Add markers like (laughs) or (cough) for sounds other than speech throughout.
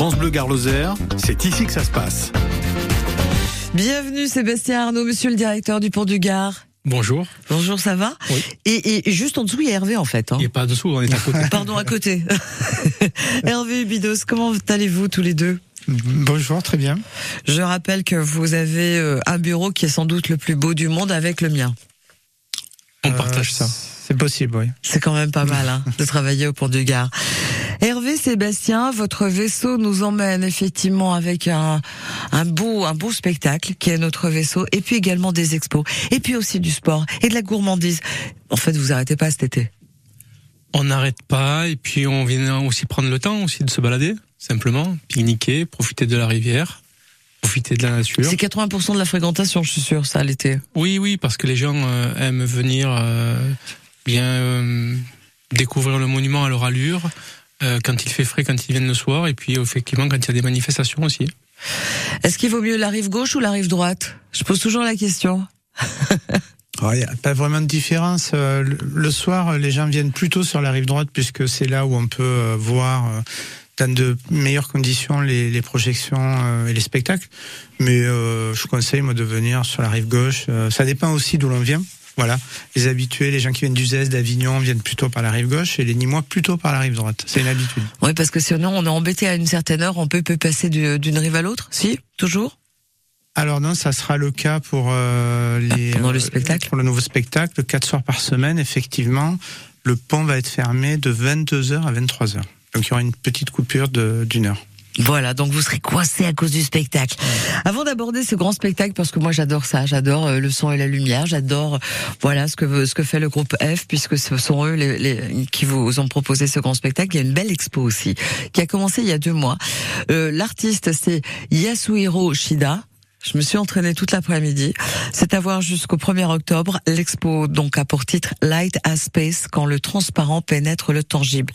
France Bleu Garloser, c'est ici que ça se passe. Bienvenue Sébastien Arnaud, monsieur le directeur du Pont du Gard. Bonjour. Bonjour, ça va Oui. et, et juste en dessous, il y a Hervé en fait. hein. Il n'est pas dessous, on est à côté. (laughs) Pardon, à côté. (laughs) Hervé et Bidos, comment allez-vous tous les deux? Bonjour, très bien. Je rappelle que vous avez euh, un bureau qui est sans doute le plus beau du monde avec le mien. On partage Euh, ça. C'est possible, oui. C'est quand même pas mal hein, de travailler au Pont du Gard. Sébastien, votre vaisseau nous emmène effectivement avec un, un beau un beau spectacle qui est notre vaisseau et puis également des expos et puis aussi du sport et de la gourmandise. En fait, vous arrêtez pas cet été. On n'arrête pas et puis on vient aussi prendre le temps aussi de se balader, simplement, pique-niquer, profiter de la rivière, profiter de la nature. C'est 80% de la fréquentation, je suis sûr, ça l'été. Oui, oui, parce que les gens euh, aiment venir euh, bien euh, découvrir le monument à leur allure, quand il fait frais, quand ils viennent le soir, et puis effectivement quand il y a des manifestations aussi. Est-ce qu'il vaut mieux la rive gauche ou la rive droite? Je pose toujours la question. (laughs) Il n'y a pas vraiment de différence. Euh, Le soir, les gens viennent plutôt sur la rive droite puisque c'est là où on peut euh, voir euh, dans de meilleures conditions les, les projections euh, et les spectacles. Mais euh, je conseille moi de venir sur la rive gauche. Euh, Ça dépend aussi d'où l'on vient. Voilà, les habitués, les gens qui viennent d'Uzès, d'Avignon viennent plutôt par la rive gauche et les Nîmois plutôt par la rive droite. C'est une habitude. Oui, parce que sinon on est embêté à une certaine heure, on peut, peut passer du- d'une rive à l'autre Si Toujours? Alors non, ça sera le cas pour euh, les Pendant le euh, spectacle? pour le nouveau spectacle, quatre soirs par semaine. Effectivement, le pont va être fermé de 22h à 23h. Donc il y aura une petite coupure d'une heure. Voilà, donc vous serez coincé à cause du spectacle. Avant d'aborder ce grand spectacle, parce que moi j'adore ça, j'adore euh, le son et la lumière, j'adore voilà ce que ce que fait le groupe F, puisque ce sont eux les, les- qui vous ont proposé ce grand spectacle. Il y a une belle expo aussi qui a commencé il y a deux mois. Euh, L'artiste c'est Yasuhiro Shida. Je me suis entraînée toute l'après-midi. C'est à voir jusqu'au 1er octobre. L'expo donc a pour titre Light as Space quand le transparent pénètre le tangible.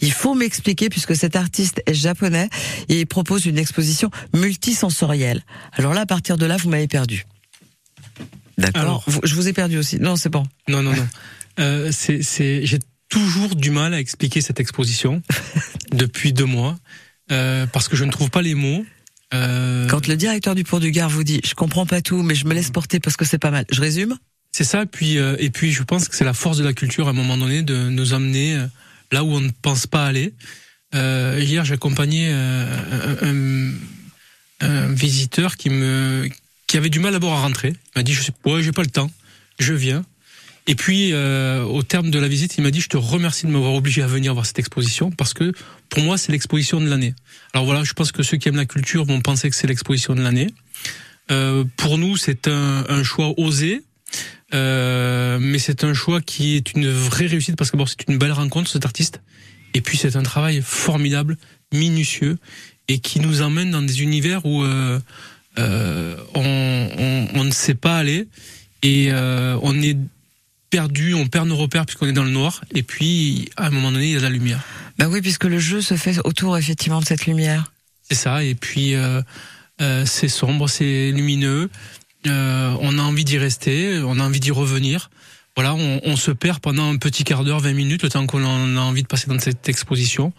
Il faut m'expliquer puisque cet artiste est japonais et il propose une exposition multisensorielle. Alors là, à partir de là, vous m'avez perdu. D'accord. Je vous ai perdu aussi. Non, c'est bon. Non, non, non. Euh, c'est, c'est, j'ai toujours du mal à expliquer cette exposition (laughs) depuis deux mois euh, parce que je ne trouve pas les mots. Euh, Quand le directeur du Pont du Gard vous dit, je comprends pas tout, mais je me laisse porter parce que c'est pas mal. Je résume. C'est ça, et puis, euh, et puis je pense que c'est la force de la culture à un moment donné de nous amener là où on ne pense pas aller. Euh, hier, j'ai accompagné euh, un, visiteur qui me qui avait du mal d'abord à rentrer. Il m'a dit je sais ouais, j'ai pas le temps, je viens. Et puis euh, au terme de la visite, il m'a dit je te remercie de m'avoir obligé à venir voir cette exposition parce que pour moi c'est l'exposition de l'année. Alors voilà, je pense que ceux qui aiment la culture vont penser que c'est l'exposition de l'année. Pour nous, c'est un choix osé. Euh, mais c'est un choix qui est une vraie réussite parce que bon, c'est une belle rencontre cet artiste et puis c'est un travail formidable, minutieux et qui nous emmène dans des univers où euh, euh, on, on, on ne sait pas aller et on est perdu, on perd nos repères puisqu'on est dans le noir et puis à un moment donné il y a de la lumière. Bah oui, puisque le jeu se fait autour effectivement de cette lumière. C'est ça et puis c'est sombre, c'est lumineux. Euh, on a envie d'y rester, on a envie d'y revenir. Voilà, on, on se perd pendant un petit quart d'heure, 20 minutes, le temps qu'on a envie de passer dans cette exposition.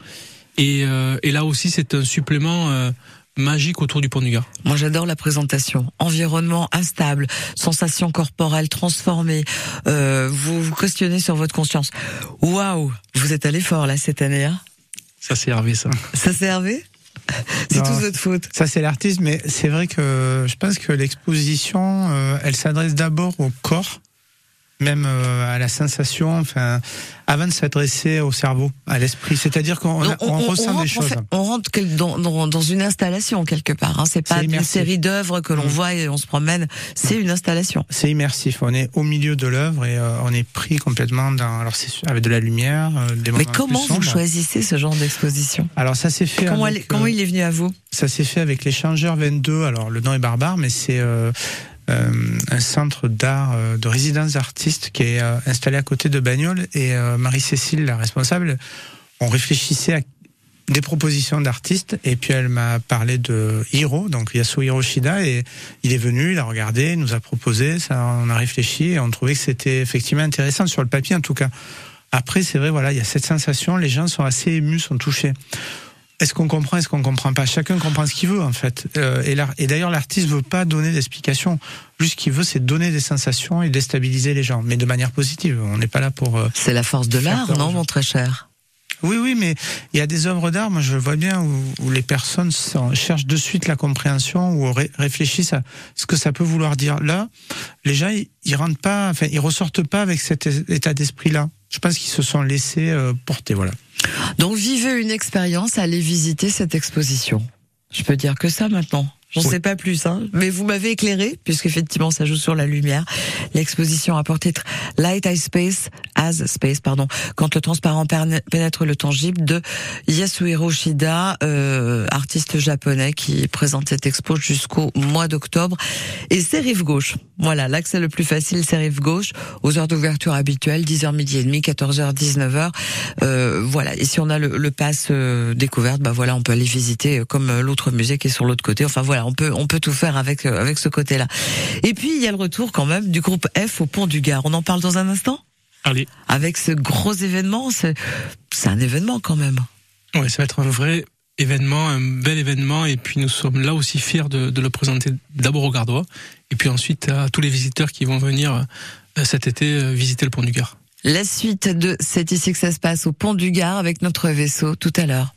Et, euh, et là aussi, c'est un supplément euh, magique autour du pont du Gard. Moi, j'adore la présentation. Environnement instable, sensations corporelles transformées. Euh, vous vous questionnez sur votre conscience. Waouh, vous êtes allé fort là cette année. Hein? Ça, c'est Hervé, ça. Ça s'est Hervé? (laughs) C'est Non. tout votre faute. Ça c'est l'artiste, mais c'est vrai que je pense que l'exposition, euh, elle s'adresse d'abord au corps, même euh, à la sensation, enfin, avant de s'adresser au cerveau, à l'esprit. C'est-à-dire qu'on on, ressent rentre, des choses. fait, on rentre dans, dans, dans une installation quelque part. Hein. C'est pas une série d'œuvres que l'on Mm. voit et on se promène. C'est une installation. C'est immersif. On est au milieu de l'œuvre et euh, on est pris complètement dans. Alors c'est avec de la lumière, euh, des Mais comment vous choisissez ce genre d'exposition? Alors ça s'est fait. comment, avec, elle- comment euh, il est venu à vous? Ça s'est fait avec l'échangeur 22. Alors le nom est barbare, mais c'est euh, un centre d'art euh, de résidence d'artistes qui est euh, installé à côté de Bagnoles et Marie-Cécile, la responsable, on réfléchissait à des propositions d'artistes et puis elle m'a parlé de Hiro, donc Yasuhiro Shida et il est venu, il a regardé, il nous a proposé, ça, on a réfléchi et on trouvait que c'était effectivement intéressant sur le papier en tout cas. Après c'est vrai voilà, il y a cette sensation, les gens sont assez émus, sont touchés. Est-ce qu'on comprend, est-ce qu'on comprend pas? Chacun comprend ce qu'il veut en fait. Euh, et, et d'ailleurs, l'artiste veut pas donner d'explications. Juste ce qu'il veut, c'est donner des sensations et déstabiliser les gens, mais de manière positive. On n'est pas là pour. Euh, c'est la force de l'art, non, mon très cher? Oui, oui, mais il y a des œuvres d'art, moi je vois bien, où, les personnes cherchent de suite la compréhension ou réfléchissent à ce que ça peut vouloir dire. Là, les gens, ils, rentrent pas, enfin, ils ressortent pas avec cet état d'esprit-là. Je pense qu'ils se sont laissés euh, porter, voilà. Donc vivez une expérience, allez visiter cette exposition. Je peux dire que ça maintenant. J'en sais pas plus, hein. mais vous m'avez éclairé, puisqu'effectivement ça joue sur la lumière. L'exposition a pour titre Light Eye Space, As Space, pardon, quand le transparent pénètre le tangible de Yasuhiro Shida, euh, artiste japonais qui présente cette expo jusqu'au mois d'octobre. Et c'est rive gauche. Voilà, l'accès le plus facile, c'est rive gauche, aux heures d'ouverture habituelles, 10h midi et demi, 14h, 19h. Euh, voilà, et si on a le, le pass euh, découverte, bah voilà, on peut aller visiter euh, comme l'autre musée qui est sur l'autre côté. Enfin voilà on peut on peut tout faire avec euh, avec ce côté-là. Et puis il y a le retour quand même du groupe F au Pont du Gard. On en parle dans un instant. Allez. Avec ce gros événement, c'est c'est un événement quand même. Oui, ça va être un vrai événement, un bel événement, et puis nous sommes là aussi fiers de, de le présenter d'abord aux Gardois, et puis ensuite à tous les visiteurs qui vont venir euh, cet été euh, visiter le Pont du Gard. La suite de C'est ici que ça se passe au Pont du Gard avec notre vaisseau tout à l'heure.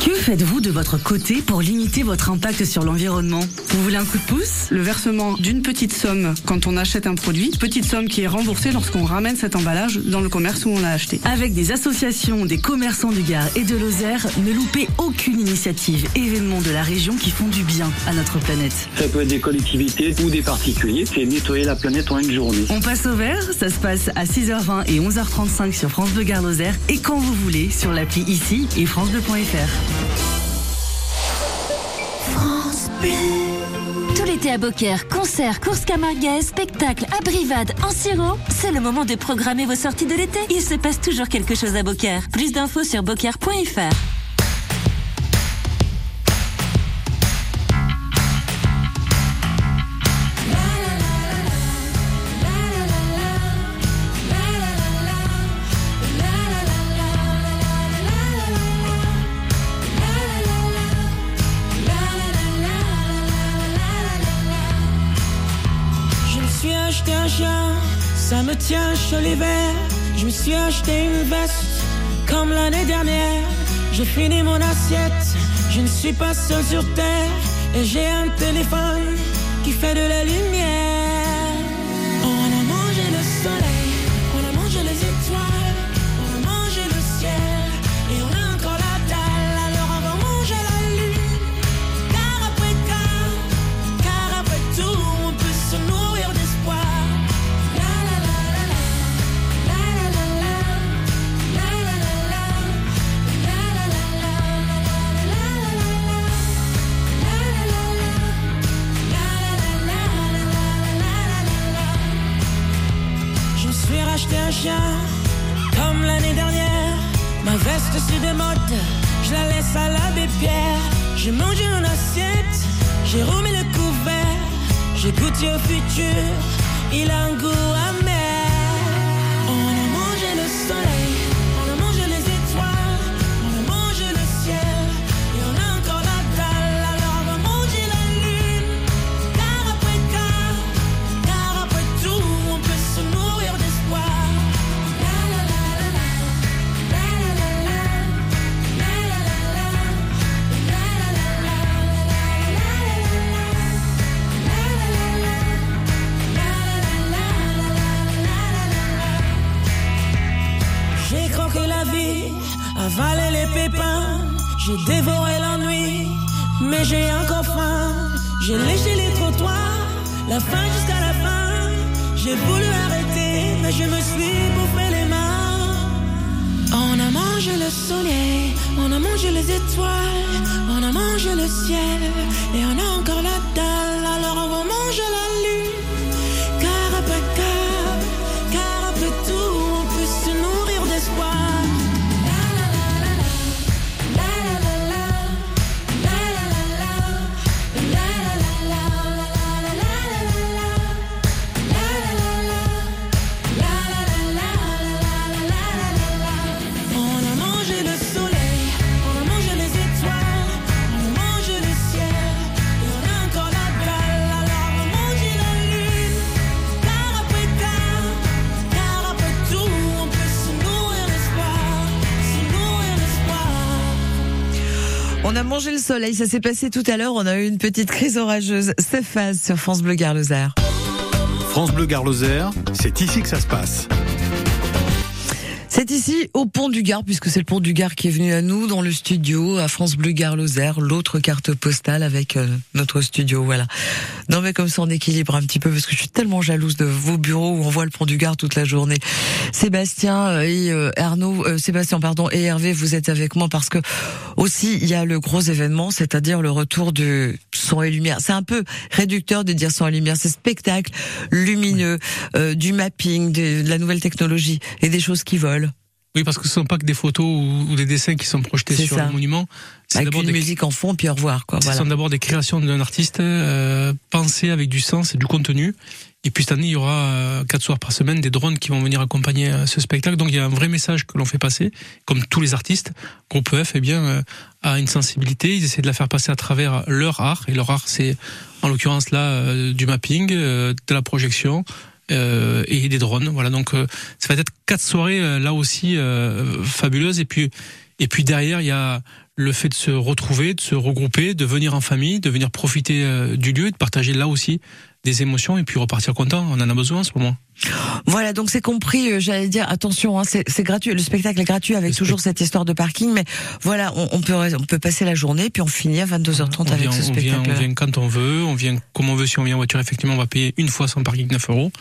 Que faites-vous de votre côté pour limiter votre impact sur l'environnement Vous voulez un coup de pouce Le versement d'une petite somme quand on achète un produit, petite somme qui est remboursée lorsqu'on ramène cet emballage dans le commerce où on l'a acheté. Avec des associations, des commerçants du Gard et de Lozère, ne loupez aucune initiative, événement de la région qui font du bien à notre planète. Ça peut être des collectivités ou des particuliers, c'est nettoyer la planète en une journée. On passe au vert, ça se passe à 6h20 et 11h35 sur France Bleu Gard Lozère et quand vous voulez sur l'appli ici et francebleu.fr. Tout l'été à Beaucaire, concerts, courses camarguaises, spectacles, abrivades, en sirop, c'est le moment de programmer vos sorties de l'été. Il se passe toujours quelque chose à Beaucaire. Plus d'infos sur beaucaire.fr. ça me tient chaud l'hiver. Je me suis acheté une veste comme l'année dernière. J'ai fini mon assiette, je ne suis pas seul sur terre. Et j'ai un téléphone qui fait de la lumière. Le soleil, ça s'est passé tout à l'heure. On a eu une petite crise orageuse. C'est sur France Bleu Gare Lozère. France Bleu Gare Lozère, c'est ici que ça se passe. C'est ici au pont du Gard, puisque c'est le pont du Gard qui est venu à nous dans le studio à France Bleu Gare Lozère, l'autre carte postale avec euh, notre studio. Voilà. Non mais comme ça on équilibre un petit peu parce que je suis tellement jalouse de vos bureaux où on voit le pont du Gard toute la journée. Sébastien euh, et euh, Arnaud, Sébastien pardon et Hervé, vous êtes avec moi parce que aussi il y a le gros événement, c'est-à-dire le retour du son et lumière. C'est un peu réducteur de dire son et lumière, c'est spectacle lumineux, du mapping, de, de la nouvelle technologie et des choses qui volent. Oui, parce que ce ne sont pas que des photos ou, des dessins qui sont projetés sur le monument. C'est d'abord des musiques en fond, puis au revoir. Quoi, ce sont d'abord des créations d'un artiste euh, pensées avec du sens et du contenu. Et puis cette année, il y aura euh, quatre soirs par semaine des drones qui vont venir accompagner euh, ce spectacle. Donc il y a un vrai message que l'on fait passer, comme tous les artistes. Groupe F, eh bien, a une sensibilité. Ils essaient de la faire passer à travers leur art. Et leur art, c'est en l'occurrence là du mapping, de la projection, euh, et des drones. Voilà, donc euh, ça va être quatre soirées euh, là aussi fabuleuses. Et puis et puis derrière, il y a le fait de se retrouver, de se regrouper, de venir en famille, de venir profiter du lieu, de partager là aussi des émotions et puis repartir content. On en a besoin en ce moment. Voilà, donc c'est compris. Euh, j'allais dire, attention, hein, c'est gratuit. Le spectacle est gratuit avec toujours cette histoire de parking, mais voilà, on, peut on peut passer la journée puis on finit à 22h30 avec ce spectacle. on vient quand on veut, on vient comme on veut. Si on vient en voiture, effectivement, on va payer une fois son parking 9 euros.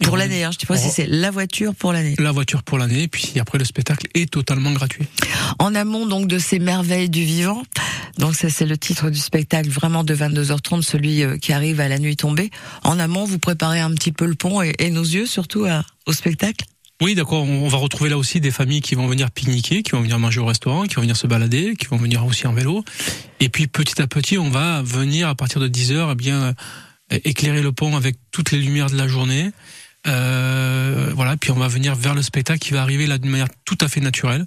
Pour l'année, hein, je sais pas si c'est la voiture pour l'année. La voiture pour l'année, puis après le spectacle est totalement gratuit. En amont donc de ces merveilles du vivant, donc ça c'est le titre du spectacle vraiment de 22h30, celui euh, qui arrive à la nuit tombée. En amont, vous préparez un petit peu le pont et, et nos yeux surtout au spectacle? Oui, d'accord. On va retrouver là aussi des familles qui vont venir pique-niquer, qui vont venir manger au restaurant, qui vont venir se balader, qui vont venir aussi en vélo. Et puis petit à petit, on va venir à partir de 10 heures, eh bien euh, éclairer le pont avec toutes les lumières de la journée. Euh, voilà. Puis on va venir vers le spectacle qui va arriver là d'une manière tout à fait naturelle.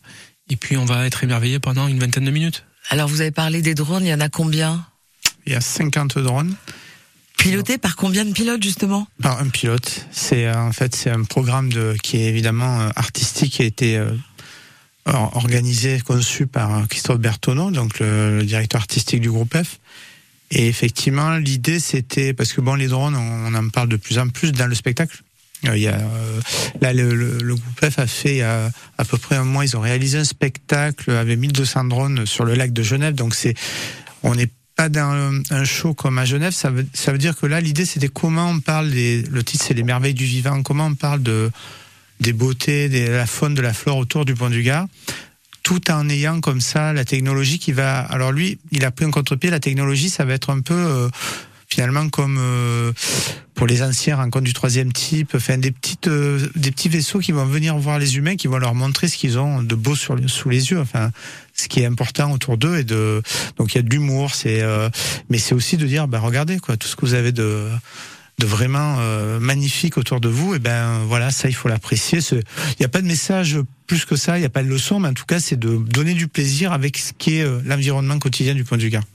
Et puis on va être émerveillé pendant une vingtaine de minutes. Alors vous avez parlé des drones, il y en a combien? Il y a 50 drones. Piloté par combien de pilotes justement Par un pilote. C'est euh, en fait c'est un programme de qui est évidemment euh, artistique qui a été euh, organisé, conçu par Christophe Bertoneau, donc le, directeur artistique du groupe F. Et effectivement, l'idée c'était parce que bon, les drones, on, en parle de plus en plus dans le spectacle. Y a, là, le, groupe F a fait a à peu près un mois, ils ont réalisé un spectacle avec 1200 drones sur le lac de Genève. Donc c'est, on est pas dans un show comme à Genève, ça veut, ça veut dire que là, l'idée, c'était comment on parle des, le titre, c'est les merveilles du vivant, comment on parle de, des beautés, de la faune, de la flore autour du pont du Gard, tout en ayant comme ça la technologie qui va, alors lui, il a pris un contre-pied, la technologie, ça va être un peu, euh, finalement comme euh, pour les anciens rencontres du troisième type, enfin des petites euh, des petits vaisseaux qui vont venir voir les humains, qui vont leur montrer ce qu'ils ont de beau sous les yeux, enfin ce qui est important autour d'eux et de donc il y a de l'humour, euh, mais c'est aussi de dire bah regardez quoi tout ce que vous avez de de vraiment magnifique autour de vous et ben voilà ça il faut l'apprécier. Il n'y a pas de message plus que ça il n'y a pas de leçon mais en tout cas c'est de donner du plaisir avec ce qui est l'environnement quotidien du point du Gard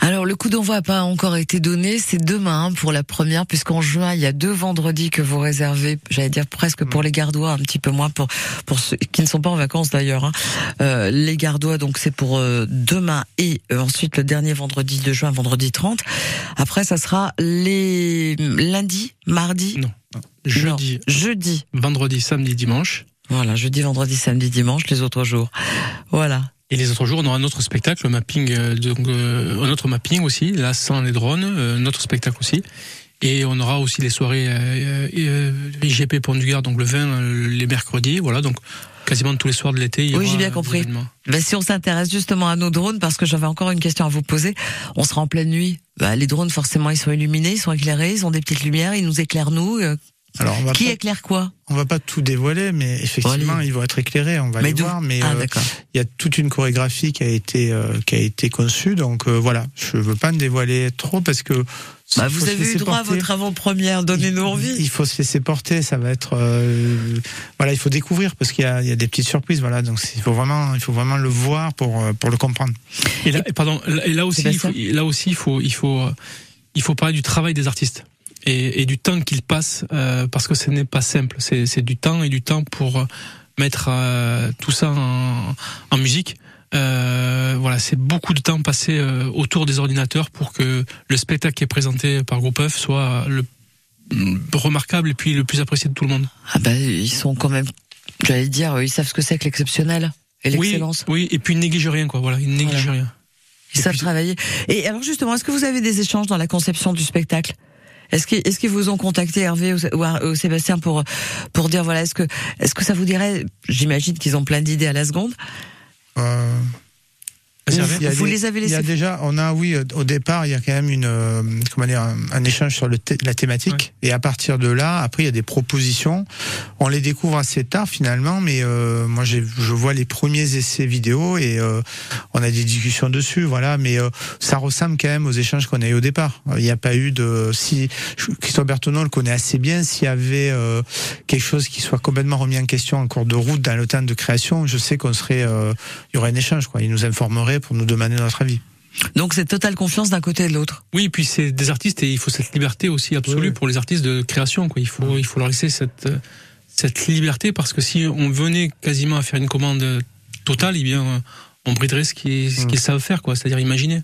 alors le coup d'envoi n'a pas encore été donné, c'est demain hein, pour la première, puisqu'en juin il y a deux vendredis que vous réservez, j'allais dire presque pour les Gardois, un petit peu moins pour pour ceux qui ne sont pas en vacances d'ailleurs. Hein. Euh, les Gardois, donc c'est pour euh, demain et euh, ensuite le dernier vendredi de juin, vendredi 30. Après ça sera les lundi, mardi? Non, jeudi, jeudi, vendredi, samedi, dimanche. Voilà, jeudi, vendredi, samedi, dimanche, les autres jours. Voilà. Et les autres jours, on aura un autre spectacle, le mapping, euh, donc, euh, un autre mapping aussi, là sans les drones, euh, un autre spectacle aussi. Et on aura aussi les soirées IGP Pont du Gard, donc le 20, les mercredis, voilà, donc quasiment tous les soirs de l'été. Oui, j'ai bien compris. Ben, si on s'intéresse justement à nos drones, parce que j'avais encore une question à vous poser, on sera en pleine nuit. Ben, les drones, forcément, ils sont illuminés, ils sont éclairés, ils ont des petites lumières, ils nous éclairent nous. Alors, on va qui éclaire quoi On va pas tout dévoiler, mais effectivement, ils vont être éclairés. On va les voir, mais ah, euh, il y a toute une chorégraphie qui a été euh, qui a été conçue. Donc euh, voilà, je veux pas me dévoiler trop parce que bah, vous avez eu droit à votre avant-première, donnez-nous envie. Il faut se laisser porter, ça va être voilà, il faut découvrir parce qu'il y a, il y a des petites surprises, voilà. Donc il faut vraiment, il faut vraiment le voir pour pour le comprendre. Et là, pardon, et là aussi, il faut, là aussi, il faut il faut il faut parler du travail des artistes et, et du temps qu'il passe euh, parce que ce n'est pas simple. C'est du temps et du temps pour mettre euh, tout ça en, en musique. Euh, voilà, c'est beaucoup de temps passé autour des ordinateurs pour que le spectacle qui est présenté par Groupe F soit le remarquable et puis le plus apprécié de tout le monde. Ah bah, ils sont quand même, j'allais dire, ils savent ce que c'est que l'exceptionnel et l'excellence. Oui, oui, et puis ils négligent rien, quoi. Voilà, ils négligent Voilà. rien. Ils Et savent puis- travailler. Et alors justement, est-ce que vous avez des échanges dans la conception du spectacle? Est-ce qu'ils est-ce qu'ils vous ont contacté Hervé ou Sébastien pour pour dire voilà est-ce que est-ce que ça vous dirait J'imagine qu'ils ont plein d'idées à la seconde? Euh, Vas-y, Hervé. il y a Vous des- les avez Il y a laissés déjà, on a oui, euh, au départ, il y a quand même une, euh, comment dire, un, un échange sur le la thématique. Et à partir de là, après, il y a des propositions. On les découvre assez tard finalement, mais euh, moi, je vois les premiers essais vidéo et euh, on a des discussions dessus, voilà. Mais euh, ça ressemble quand même aux échanges qu'on a eu au départ. Euh, Il n'y a pas eu de, si Christophe Bertonon le connaît assez bien, s'il y avait euh, quelque chose qui soit complètement remis en question en cours de route dans le temps de création, je sais qu'on serait, euh, il y aurait un échange, quoi. Il nous informerait pour nous demander notre avis. Donc c'est totale confiance d'un côté et de l'autre. Oui, et puis c'est des artistes et il faut cette liberté aussi absolue Oui. pour les artistes de création. Quoi. Il faut il faut leur laisser cette cette liberté parce que si on venait quasiment à faire une commande totale, eh bien on briderait ce qu'ils ce qu'ils savent faire, quoi. C'est-à-dire imaginer.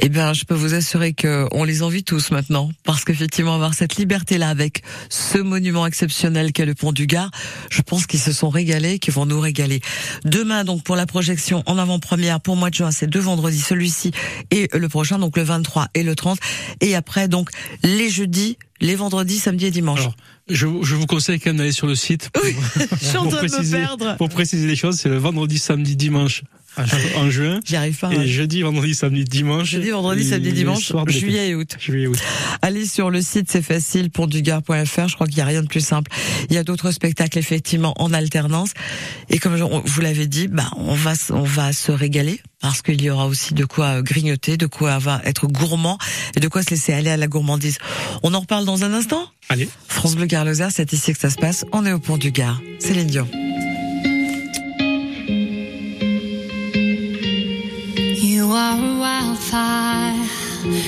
Eh bien, je peux vous assurer que on les envie tous maintenant, parce qu'effectivement avoir cette liberté-là avec ce monument exceptionnel qu'est le Pont du Gard, je pense qu'ils se sont régalés, qu'ils vont nous régaler. Demain, donc pour la projection en avant-première pour le mois de juin, c'est deux vendredis, celui-ci et le prochain, donc le 23 et le 30, et après donc les jeudis, les vendredis, samedi et dimanche. Alors, je, je vous conseille quand même d'aller sur le site pour, Oui, (laughs) je suis en pour train de me préciser, perdre. pour préciser les choses. C'est le vendredi, samedi, dimanche en juin. J'y arrive pas. Et hein. jeudi, vendredi, samedi, dimanche. Jeudi, vendredi, samedi, dimanche, juillet et août. Juillet et août. Allez sur le site, c'est facile, pontdugard.fr. Je crois qu'il n'y a rien de plus simple. Il y a d'autres spectacles effectivement en alternance. Et comme vous l'avez dit, bah, on va, on va se régaler parce qu'il y aura aussi de quoi euh, grignoter, de quoi avoir, être gourmand et de quoi se laisser aller à la gourmandise. On en reparle dans un instant. Allez. France Bleu Lozère, c'est ici que ça se passe. On est au Pont du Gard. Céline Dion. Are a wildfire,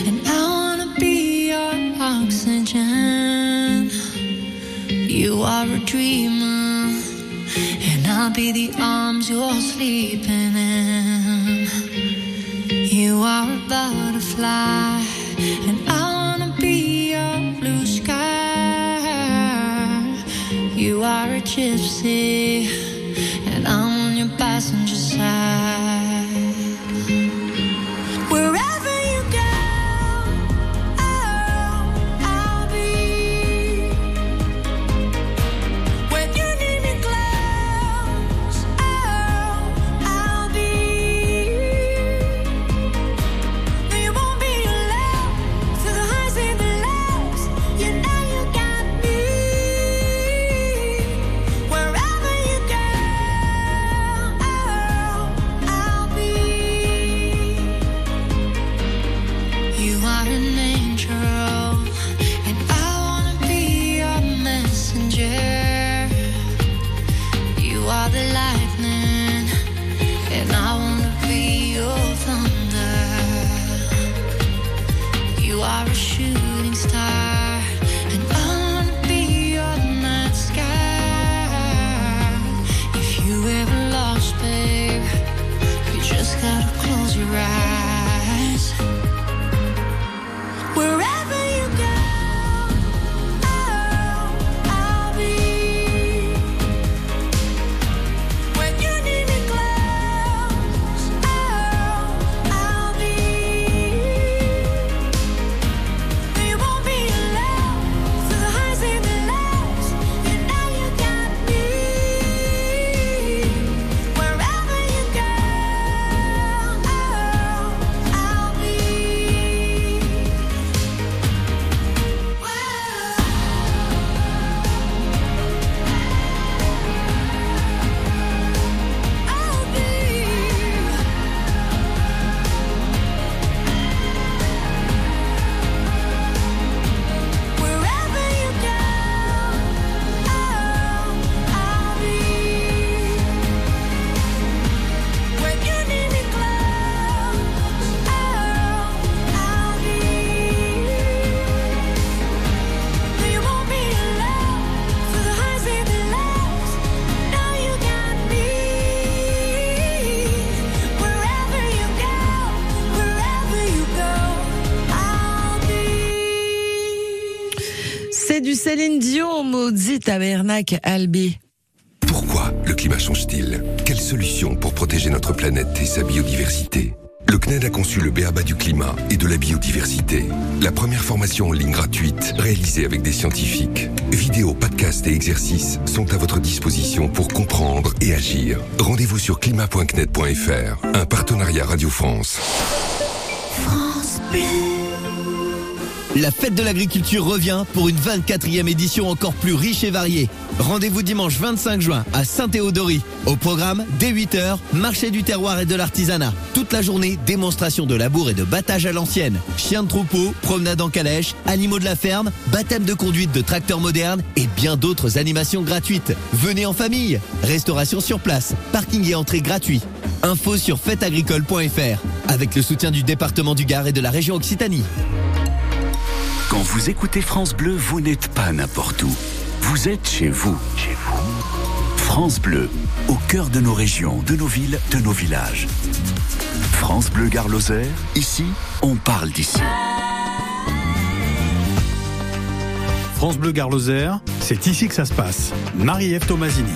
and I wanna be your oxygen. You are a dreamer, and I'll be the arms you're sleeping in. You are a butterfly, and I wanna be your blue sky. You are a gypsy, maudit tabernacle Albi. Pourquoi le climat change-t-il? Quelle solution pour protéger notre planète et sa biodiversité? Le CNED a conçu le BABA du climat et de la biodiversité. La première formation en ligne gratuite réalisée avec des scientifiques. Vidéos, podcasts et exercices sont à votre disposition pour comprendre et agir. Rendez-vous sur climat.cned.fr, un partenariat Radio France. France Bleu. La fête de l'agriculture revient pour une 24e édition encore plus riche et variée. Rendez-vous dimanche 25 juin à Saint-Théodorie. Au programme, dès 8h, marché du terroir et de l'artisanat. Toute la journée, démonstration de labour et de battage à l'ancienne. Chiens de troupeau, promenade en calèche, animaux de la ferme, baptême de conduite de tracteurs modernes et bien d'autres animations gratuites. Venez en famille. Restauration sur place, parking et entrée gratuit. Info sur fêteagricole.fr avec le soutien du département du Gard et de la région Occitanie. Quand vous écoutez France Bleu, vous n'êtes pas n'importe où. Vous êtes chez vous. France Bleu, au cœur de nos régions, de nos villes, de nos villages. France Bleu Gare ici, on parle d'ici. France Bleu Gare c'est ici que ça se passe. Marie-Ève Tomasini.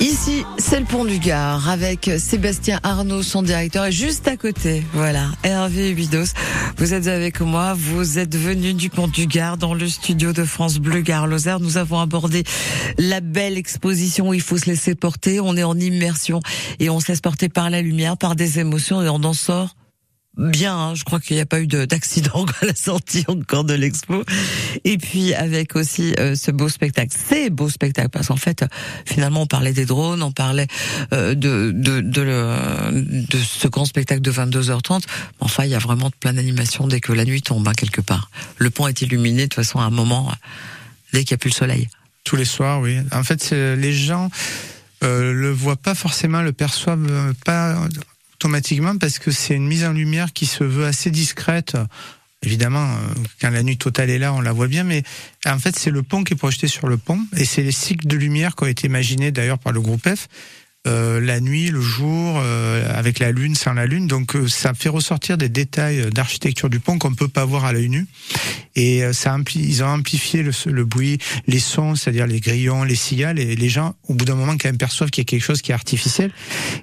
Ici, c'est le pont du Gard avec Sébastien Arnaud, son directeur, et juste à côté, voilà, Hervé Huidos. Vous êtes avec moi, vous êtes venu du pont du Gard dans le studio de France Bleu Gare Lozère. Nous avons abordé la belle exposition où il faut se laisser porter. On est en immersion et on se laisse porter par la lumière, par des émotions et on en sort bien. Hein. Je crois qu'il n'y a pas eu d'accident à la sortie encore de l'expo. Et puis avec aussi euh, ce beau spectacle, c'est beau spectacle parce qu'en fait, finalement, on parlait des drones, on parlait euh, de de ce grand spectacle de 22h30. Enfin, il y a vraiment plein d'animations dès que la nuit tombe hein, quelque part. Le pont est illuminé de toute façon à un moment dès qu'il n'y a plus le soleil. Tous les soirs, oui. En fait, les gens euh, le voient pas forcément, le perçoivent pas automatiquement parce que c'est une mise en lumière qui se veut assez discrète. Évidemment, euh, quand la nuit totale est là, on la voit bien, mais en fait, c'est le pont qui est projeté sur le pont, et c'est les cycles de lumière qui ont été imaginés d'ailleurs par le groupe F, euh, la nuit, le jour, euh, avec la lune, sans la lune. Donc euh, ça fait ressortir des détails d'architecture du pont qu'on peut pas voir à l'œil nu. Et ça ils ont amplifié le, le bruit, les sons, c'est-à-dire les grillons, les cigales. Et les gens, au bout d'un moment, quand même perçoivent qu'il y a quelque chose qui est artificiel.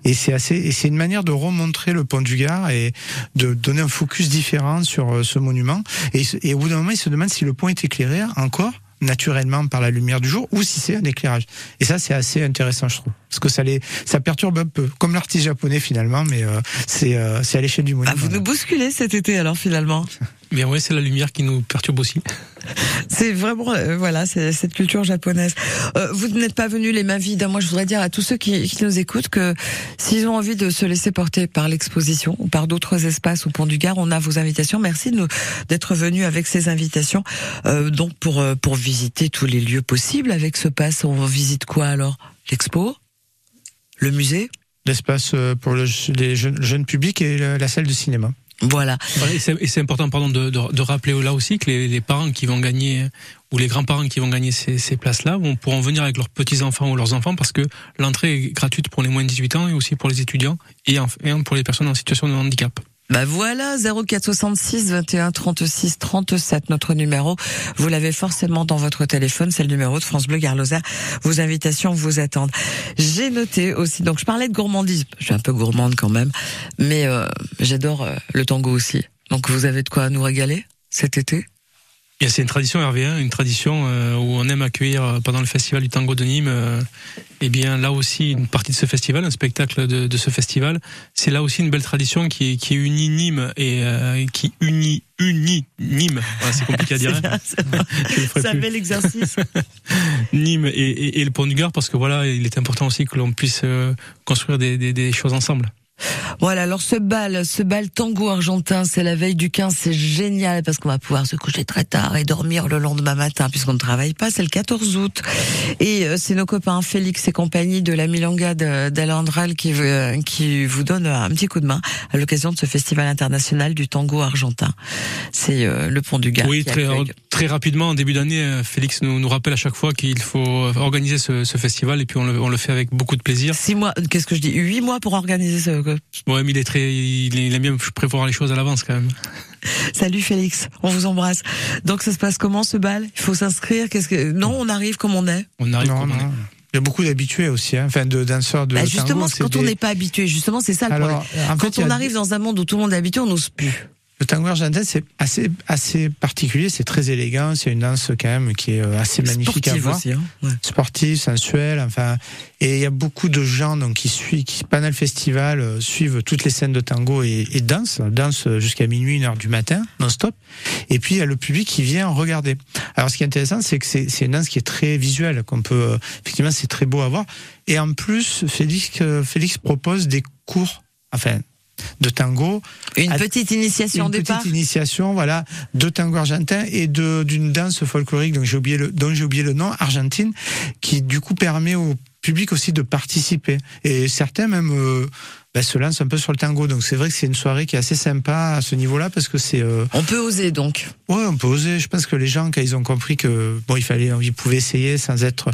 Et c'est assez, et c'est une manière de remontrer le pont du Gard et de donner un focus différent sur ce monument. Et, et au bout d'un moment, ils se demandent si le pont est éclairé encore naturellement par la lumière du jour ou si c'est un éclairage. Et ça, c'est assez intéressant, je trouve. Parce que ça les, ça perturbe un peu. Comme l'artiste japonais, finalement, mais euh, c'est, euh, à l'échelle du monument. Ah, vous nous bousculez cet été, alors, finalement. Mais oui, c'est la lumière qui nous perturbe aussi. C'est vraiment, euh, voilà, c'est cette culture japonaise. Euh, vous n'êtes pas venus les mains vides. Moi, je voudrais dire à tous ceux qui, qui nous écoutent que s'ils ont envie de se laisser porter par l'exposition ou par d'autres espaces au Pont du Gard, on a vos invitations. Merci d'être venus avec ces invitations. Euh, donc pour pour visiter tous les lieux possibles avec ce pass, on visite quoi alors? L'expo, le musée, l'espace pour le, les jeunes, jeunes publics et la salle de cinéma. Voilà. Et c'est important, pardon, de, de, rappeler là aussi que les, parents qui vont gagner ou les grands-parents qui vont gagner ces, ces places-là pourront venir avec leurs petits-enfants ou leurs enfants parce que l'entrée est gratuite pour les moins de 18 ans et aussi pour les étudiants et, et pour les personnes en situation de handicap. Bah voilà, 0466 21 36 37, notre numéro. Vous l'avez forcément dans votre téléphone, c'est le numéro de France Bleu Garlosa. Vos invitations vous attendent. J'ai noté aussi, donc je parlais de gourmandise, je suis un peu gourmande quand même, mais euh, j'adore euh, le tango aussi. Donc vous avez de quoi nous régaler cet été? C'est une tradition Hervé, hein, une tradition euh, où on aime accueillir euh, pendant le festival du tango de Nîmes. Euh, eh bien, là aussi, une partie de ce festival, un spectacle de, de ce festival, c'est là aussi une belle tradition qui, qui unit Nîmes et qui unit unit Nîmes. c'est compliqué à dire. (laughs) Hein. C'est (laughs) un bel exercice. (laughs) Nîmes et, et, et, le Pont du Gard, parce que voilà, il est important aussi que l'on puisse construire des, des, des choses ensemble. Voilà, alors ce bal, ce bal tango argentin, c'est la veille du 15, c'est génial parce qu'on va pouvoir se coucher très tard et dormir le lendemain matin puisqu'on ne travaille pas, c'est le 14 août. Et euh, c'est nos copains Félix et compagnie de la Milonga d'Alandral qui, euh, qui vous donne un petit coup de main à l'occasion de ce festival international du tango argentin. C'est euh, le Pont du Gard. Oui, très, très rapidement, en début d'année, Félix nous, nous rappelle à chaque fois qu'il faut organiser ce, ce, festival et puis on le, on le fait avec beaucoup de plaisir. Six mois, qu'est-ce que je dis? Huit mois pour organiser ce Ouais, mais il est très, il, il aime bien prévoir les choses à l'avance quand même. Salut Félix, on vous embrasse. Donc ça se passe comment ce bal? Il faut s'inscrire? Qu'est-ce que Non, on arrive comme on est. On arrive Non, comme on est. Il y a beaucoup d'habitués aussi, hein, enfin de danseurs de Bah, tango, justement, quand on n'est pas habitué, justement, c'est ça le Alors, problème. en fait, Quand on a- arrive dans un monde où tout le monde est habitué, on n'ose plus. Le tango argentin, c'est assez, assez particulier, c'est très élégant, c'est une danse quand même qui est euh, assez magnifique à Sportive voir. aussi. Hein. Ouais. Sportive, sensuelle, enfin, et il y a beaucoup de gens donc qui suivent, qui pendant le festival euh, suivent toutes les scènes de tango et, et dansent, dansent jusqu'à minuit, une heure du matin, non-stop. Et puis il y a le public qui vient regarder. Alors ce qui est intéressant, c'est que c'est c'est une danse qui est très visuelle, qu'on peut, euh, effectivement, c'est très beau à voir. Et en plus, Félix, euh, Félix propose des cours, enfin, de tango. Une petite initiation une au départ. petite initiation, voilà, de tango argentin et d'une danse folklorique donc j'ai oublié le dont j'ai oublié le nom argentine qui du coup permet au public aussi de participer et certains même euh, bah, se lancent un peu sur le tango. Donc c'est vrai que c'est une soirée qui est assez sympa à ce niveau-là parce que c'est euh, On peut oser donc. ouais on peut oser. Je pense que les gens quand ils ont compris que bon il fallait ils pouvaient essayer sans être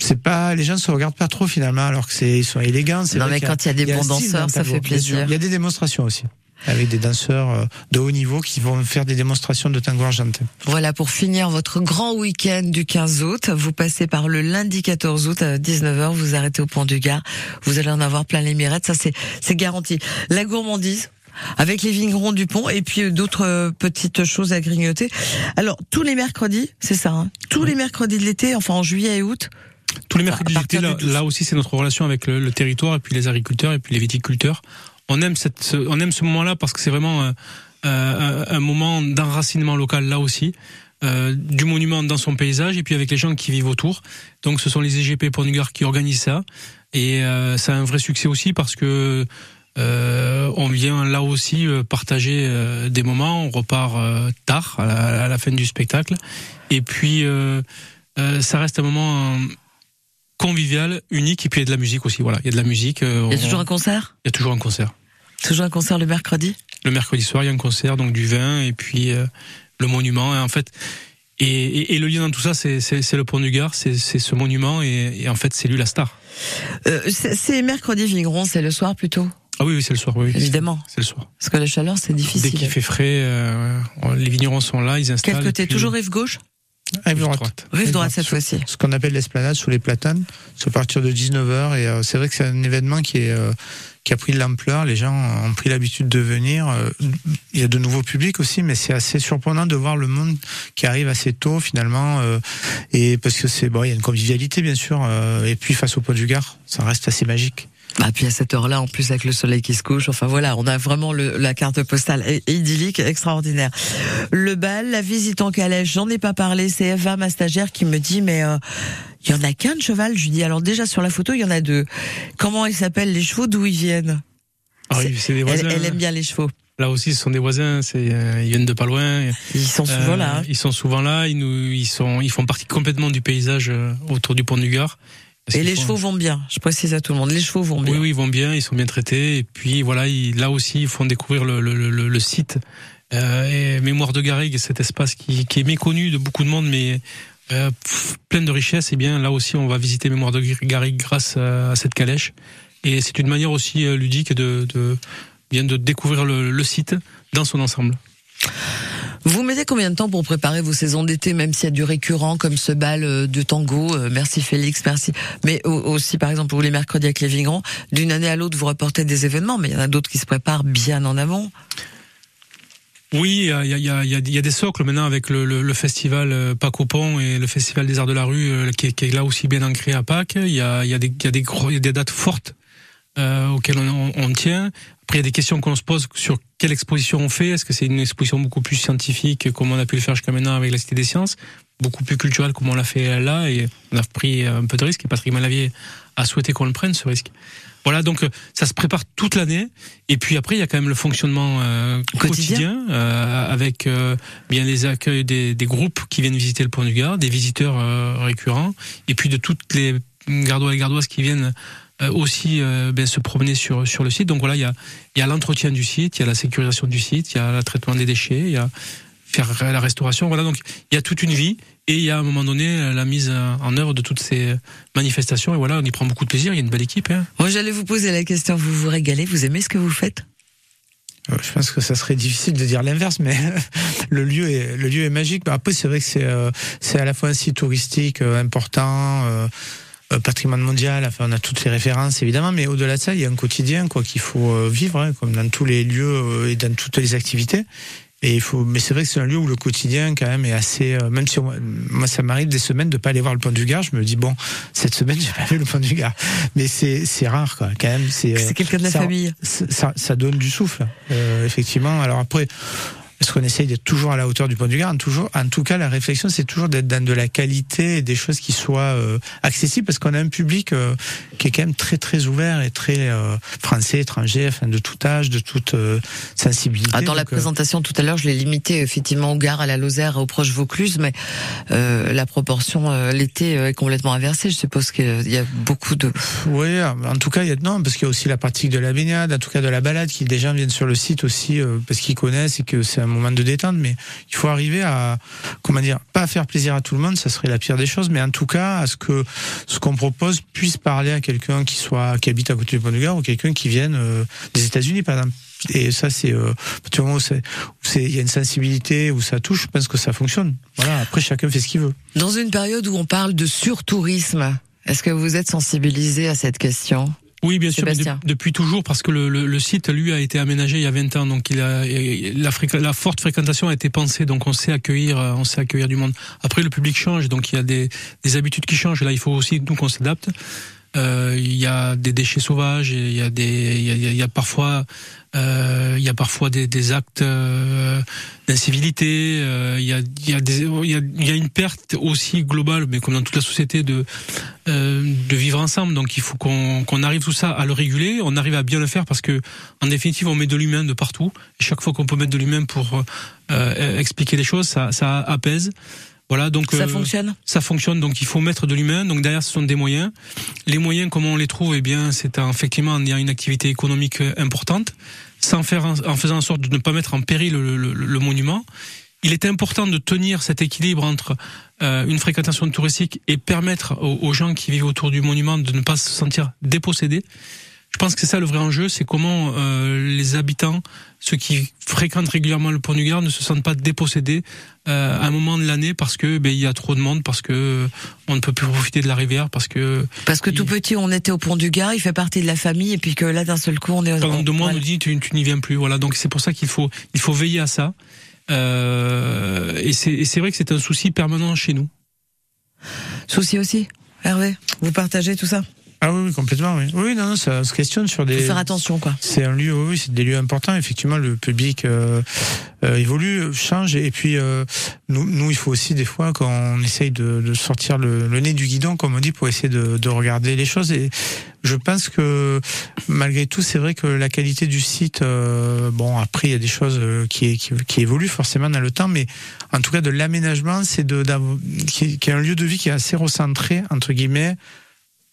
c'est pas les gens se regardent pas trop finalement alors que c'est ils sont élégants Non, mais quand il y a des bons danseurs, ça fait plaisir. il y a des démonstrations aussi avec des danseurs euh, de haut niveau qui vont faire des démonstrations de tango argentin. Voilà, pour finir votre grand week-end du 15 août, vous passez par le lundi 14 août à 19h, vous arrêtez au Pont du Gard, vous allez en avoir plein les mirettes, ça c'est c'est garanti. La gourmandise avec les vignerons du pont et puis d'autres euh, petites choses à grignoter. Alors tous les mercredis, c'est ça, hein, tous les mercredis de l'été, enfin en juillet et août. Tous les mercredis là, du 12. là aussi, c'est notre relation avec le, le territoire et puis les agriculteurs et puis les viticulteurs. On aime cette, ce- on aime ce moment-là parce que c'est vraiment euh, euh, un, moment d'enracinement local là aussi. euh, du monument dans son paysage et puis avec les gens qui vivent autour. Donc ce sont les du Gard qui organisent ça et ça a un vrai succès aussi parce que on vient là aussi partager des moments. On repart tard à la, fin du spectacle et puis ça reste un moment convivial, unique et puis il y a de la musique aussi. Voilà, il y a de la musique. euh, Il y a on- toujours un concert? Il y a toujours un concert. Toujours un concert le mercredi? Le mercredi soir, il y a un concert, donc du vin et puis euh, le monument. Et en fait, et, et, et le lien dans tout ça, c'est le pont du Gard, c'est ce monument et, et en fait, c'est lui la star. euh, C'est mercredi vigneron, c'est le soir plutôt? Ah oui, oui, c'est le soir. Oui, Évidemment. c'est le soir. Parce que la chaleur c'est Dès difficile. qu'il fait frais, euh, les vignerons sont là, ils installent. Quel côté puis- Toujours rive gauche? Rive Rive droite. droite. Rive droite cette fois-ci. Ce qu'on appelle l'esplanade sous les platanes, c'est à partir de 19h et euh, c'est vrai que c'est un événement qui est euh, qui a pris de l'ampleur, les gens ont pris l'habitude de venir, euh, il y a de nouveaux publics aussi mais c'est assez surprenant de voir le monde qui arrive assez tôt finalement euh, et parce que c'est bon, il y a une convivialité bien sûr euh, et puis face au Pont du Gard, ça reste assez magique. Bah, puis à cette heure-là, en plus avec le soleil qui se couche, enfin voilà, on a vraiment le, la carte postale idyllique, extraordinaire. Le bal, la visite en calèche, j'en ai pas parlé, c'est Eva, ma stagiaire, qui me dit, mais euh, il y en a qu'un de cheval. Je lui dis, alors déjà sur la photo, il y en a deux. Comment ils s'appellent les chevaux, d'où ils viennent? Ah oui, c'est des elle, voisins. elle aime bien les chevaux. Là aussi, ce sont des voisins. C'est euh, ils viennent de pas loin. Ils sont souvent Euh, là. hein. Ils sont souvent là. Ils nous, ils sont, ils font partie complètement du paysage euh, autour du pont du Gard. Parce Et les chevaux vont bien. Je précise à tout le monde, les chevaux vont bien. Oui, oui, ils vont bien, ils sont bien traités. Et puis voilà, ils, là aussi, ils font découvrir le, le, le, le site euh, et Mémoire de Garrigue, cet espace qui, qui est méconnu de beaucoup de monde, mais euh, plein de richesses. Et bien là aussi, on va visiter Mémoire de Garrigue grâce à, à cette calèche. Et c'est une manière aussi euh, ludique de, de bien de découvrir le, le site dans son ensemble. Vous mettez combien de temps pour préparer vos saisons d'été, même s'il y a du récurrent comme ce bal euh, de tango euh, Merci Félix, merci. Mais au- aussi, par exemple, pour les mercredis avec les Vigrons, d'une année à l'autre, vous reportez des événements, mais il y en a d'autres qui se préparent bien en amont. Oui, il y a, des socles maintenant avec le, le, le festival euh, Pont et le festival des Arts de la Rue qui, est, là aussi bien ancré à Pâques. Il y a, des, dates fortes auxquelles on, on tient. Après, il y a des questions qu'on se pose sur quelle exposition on fait. Est-ce que c'est une exposition beaucoup plus scientifique comme on a pu le faire jusqu'à maintenant avec la Cité des Sciences, beaucoup plus culturelle comme on l'a fait là et on a pris un peu de risque et Patrick Malavier a souhaité qu'on le prenne ce risque. Voilà, donc euh, ça se prépare toute l'année. Et puis après, il y a quand même le fonctionnement euh, quotidien, Quotidien. euh, avec euh, bien les accueils des, des groupes qui viennent visiter le Pont du Gard, des visiteurs récurrents, et puis de toutes les gardois et gardoises qui viennent aussi euh, ben, se promener sur sur le site. Donc voilà, il y a il y a l'entretien du site, il y a la sécurisation du site, il y a le traitement des déchets, il y a faire la restauration. Voilà, donc il y a toute une vie et il y a à un moment donné la mise en œuvre de toutes ces manifestations. Et voilà, on y prend beaucoup de plaisir. Il y a une belle équipe. Hein. Moi, j'allais vous poser la question. Vous vous régalez Vous aimez ce que vous faites? Euh, je pense que ça serait difficile de dire l'inverse, mais (laughs) le lieu est le lieu est magique. Après, c'est vrai que c'est euh, c'est à la fois un site touristique euh, important. Patrimoine mondial, enfin on a toutes les références évidemment, mais au-delà de ça, il y a un quotidien quoi qu'il faut vivre, hein, comme dans tous les lieux et dans toutes les activités. Et il faut, mais c'est vrai que c'est un lieu où le quotidien quand même est assez. Euh, même si moi ça m'arrive des semaines de pas aller voir le pont du Gard, je me dis bon cette semaine (laughs) j'ai pas vu le pont du Gard. Mais c'est c'est rare quoi. Quand même c'est. C'est quelqu'un de la famille. Ça, ça donne du souffle euh, effectivement. Alors après est-ce qu'on essaye d'être toujours à la hauteur du point du Gard toujours, En tout cas, la réflexion, c'est toujours d'être dans de la qualité et des choses qui soient euh, accessibles, parce qu'on a un public euh, qui est quand même très très ouvert et très euh, français, étranger, enfin de tout âge, de toute sensibilité. Ah, dans la présentation tout à l'heure, je l'ai limité effectivement au Gard, à la Lozère, aux proches Vaucluse, mais la proportion l'été est complètement inversée. Je suppose qu'il y a beaucoup de. Oui, en tout cas, il y a non, parce qu'il y a aussi la pratique de la baignade, en tout cas de la balade, qui des gens viennent sur le site aussi parce qu'ils connaissent et que c'est un moment de détente, mais il faut arriver à, comment dire, pas faire plaisir à tout le monde, ça serait la pire des choses, mais en tout cas, à ce que ce qu'on propose puisse parler à quelqu'un qui soit, qui habite à côté du Pont du Gard ou quelqu'un qui vienne euh, des États-Unis, par exemple. Et ça, c'est, euh, tu vois, il y a une sensibilité où ça touche, je pense que ça fonctionne. Voilà. Après, chacun fait ce qu'il veut. Dans une période où on parle de surtourisme, est-ce que vous êtes sensibilisé à cette question? Oui, bien sûr, depuis toujours, parce que le, le, site, lui, a été aménagé il y a 20 ans, donc il a, la, la forte fréquentation a été pensée, donc on sait accueillir, euh, on sait accueillir du monde. Après, le public change, donc il y a des, des habitudes qui changent. Là, il faut aussi nous qu'on s'adapte. Euh, il y a des déchets sauvages, il y a des, il y a, parfois euh, il y a parfois des, actes euh, d'incivilité. Euh, il, y a, une perte aussi globale, mais comme dans toute la société, de de vivre ensemble. Donc il faut qu'on arrive tout ça à le réguler. On arrive à bien le faire parce que en définitive, on met de l'humain de partout. Chaque fois qu'on peut mettre de l'humain pour expliquer les choses, ça apaise. Voilà, donc ça fonctionne. Ça fonctionne, donc il faut mettre de l'humain. Donc derrière, ce sont des moyens. Les moyens, comment on les trouve? Eh bien, c'est effectivement il y a une activité économique importante sans faire en faisant en sorte de ne pas mettre en péril le, le, le monument. Il est important de tenir cet équilibre entre euh, une fréquentation touristique et permettre aux, aux, gens qui vivent autour du monument de ne pas se sentir dépossédés. Je pense que c'est ça le vrai enjeu, c'est comment euh, les habitants, ceux qui fréquentent régulièrement le pont du Gard, ne se sentent pas dépossédés euh, à un moment de l'année parce que ben, il y a trop de monde, parce que euh, on ne peut plus profiter de la rivière, parce que parce que tout petit on était au pont du Gard, il fait partie de la famille, et puis que là d'un seul coup on est pendant deux mois on nous dit tu, tu n'y viens plus, voilà. Donc c'est pour ça qu'il faut il faut veiller à ça. Euh, et c'est vrai que c'est un souci permanent chez nous. Souci aussi, Hervé. Vous partagez tout ça? Ah oui, complètement, oui. Oui, non, ça se questionne sur des. Faut faire attention, quoi. C'est un lieu, oui, c'est des lieux importants. Effectivement, le public euh, euh, évolue, change, et puis euh, nous, nous, il faut aussi des fois qu'on essaye de, de sortir le, le, nez du guidon, comme on dit, pour essayer de, de regarder les choses. Et je pense que malgré tout, c'est vrai que la qualité du site, euh, bon, après il y a des choses qui, qui, qui, évoluent forcément dans le temps, mais en tout cas de l'aménagement, c'est de, qui, qui est un lieu de vie qui est assez recentré entre guillemets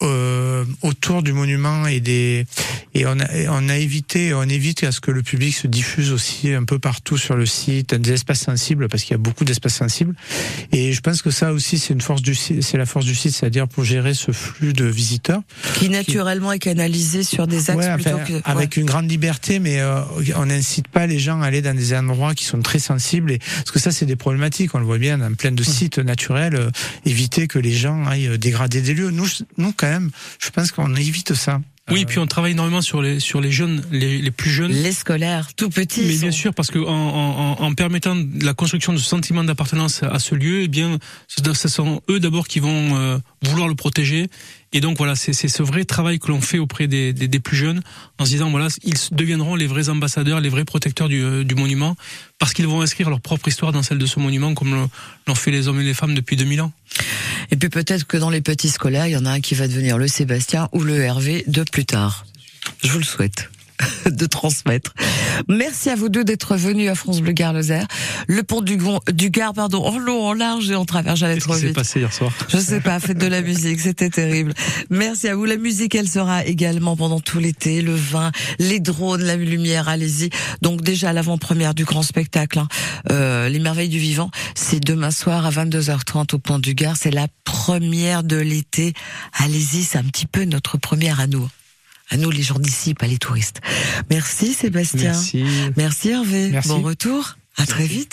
euh, autour du monument et des et on a, on a évité on évite à ce que le public se diffuse aussi un peu partout sur le site des espaces sensibles parce qu'il y a beaucoup d'espaces sensibles. Et je pense que ça aussi c'est une force du c'est la force du site c'est-à-dire pour gérer ce flux de visiteurs. Qui naturellement est canalisé sur des axes plutôt que avec une grande liberté mais euh, on n'incite pas les gens à aller dans des endroits qui sont très sensibles. Et parce que ça c'est des problématiques on le voit bien dans plein de mmh. sites naturels euh, éviter que les gens aillent dégrader des lieux. Nous nous quand même je pense qu'on évite ça. Oui, puis on travaille énormément sur les sur les jeunes, les, les plus jeunes, les scolaires, tout petits. Mais bien sûr, parce que en, en, en, permettant la construction de ce sentiment d'appartenance à ce lieu, eh bien, ce sont eux d'abord qui vont euh, vouloir le protéger. Et donc voilà, c'est ce vrai travail que l'on fait auprès des, des, des, plus jeunes, en se disant voilà, ils deviendront les vrais ambassadeurs, les vrais protecteurs du, euh, du monument, parce qu'ils vont inscrire leur propre histoire dans celle de ce monument, comme l'ont fait les hommes et les femmes depuis 2000 ans. Et puis peut-être que dans les petits scolaires, il y en a un qui va devenir le Sébastien ou le Hervé de plus tard. Je vous le souhaite (laughs) de transmettre. Merci à vous deux d'être venus à France Bleu Gare Lozère. Le pont du, du Gard, pardon, en long, en large et en travers. J'allais Qu'est-ce trop qui s'est vite. passé hier soir? Je sais pas, faites de la musique, c'était terrible. Merci à vous. La musique, elle sera également pendant tout l'été. Le vin, les drones, la lumière, allez-y. Donc déjà l'avant-première du grand spectacle, hein, euh, Les Merveilles du Vivant, c'est demain soir à 22h30 au Pont du Gard. C'est la première de l'été. Allez-y, c'est un petit peu notre première à nous. À nous, les gens d'ici, pas les touristes. Merci Sébastien. Merci. Merci Hervé. Merci. Bon retour. À très vite.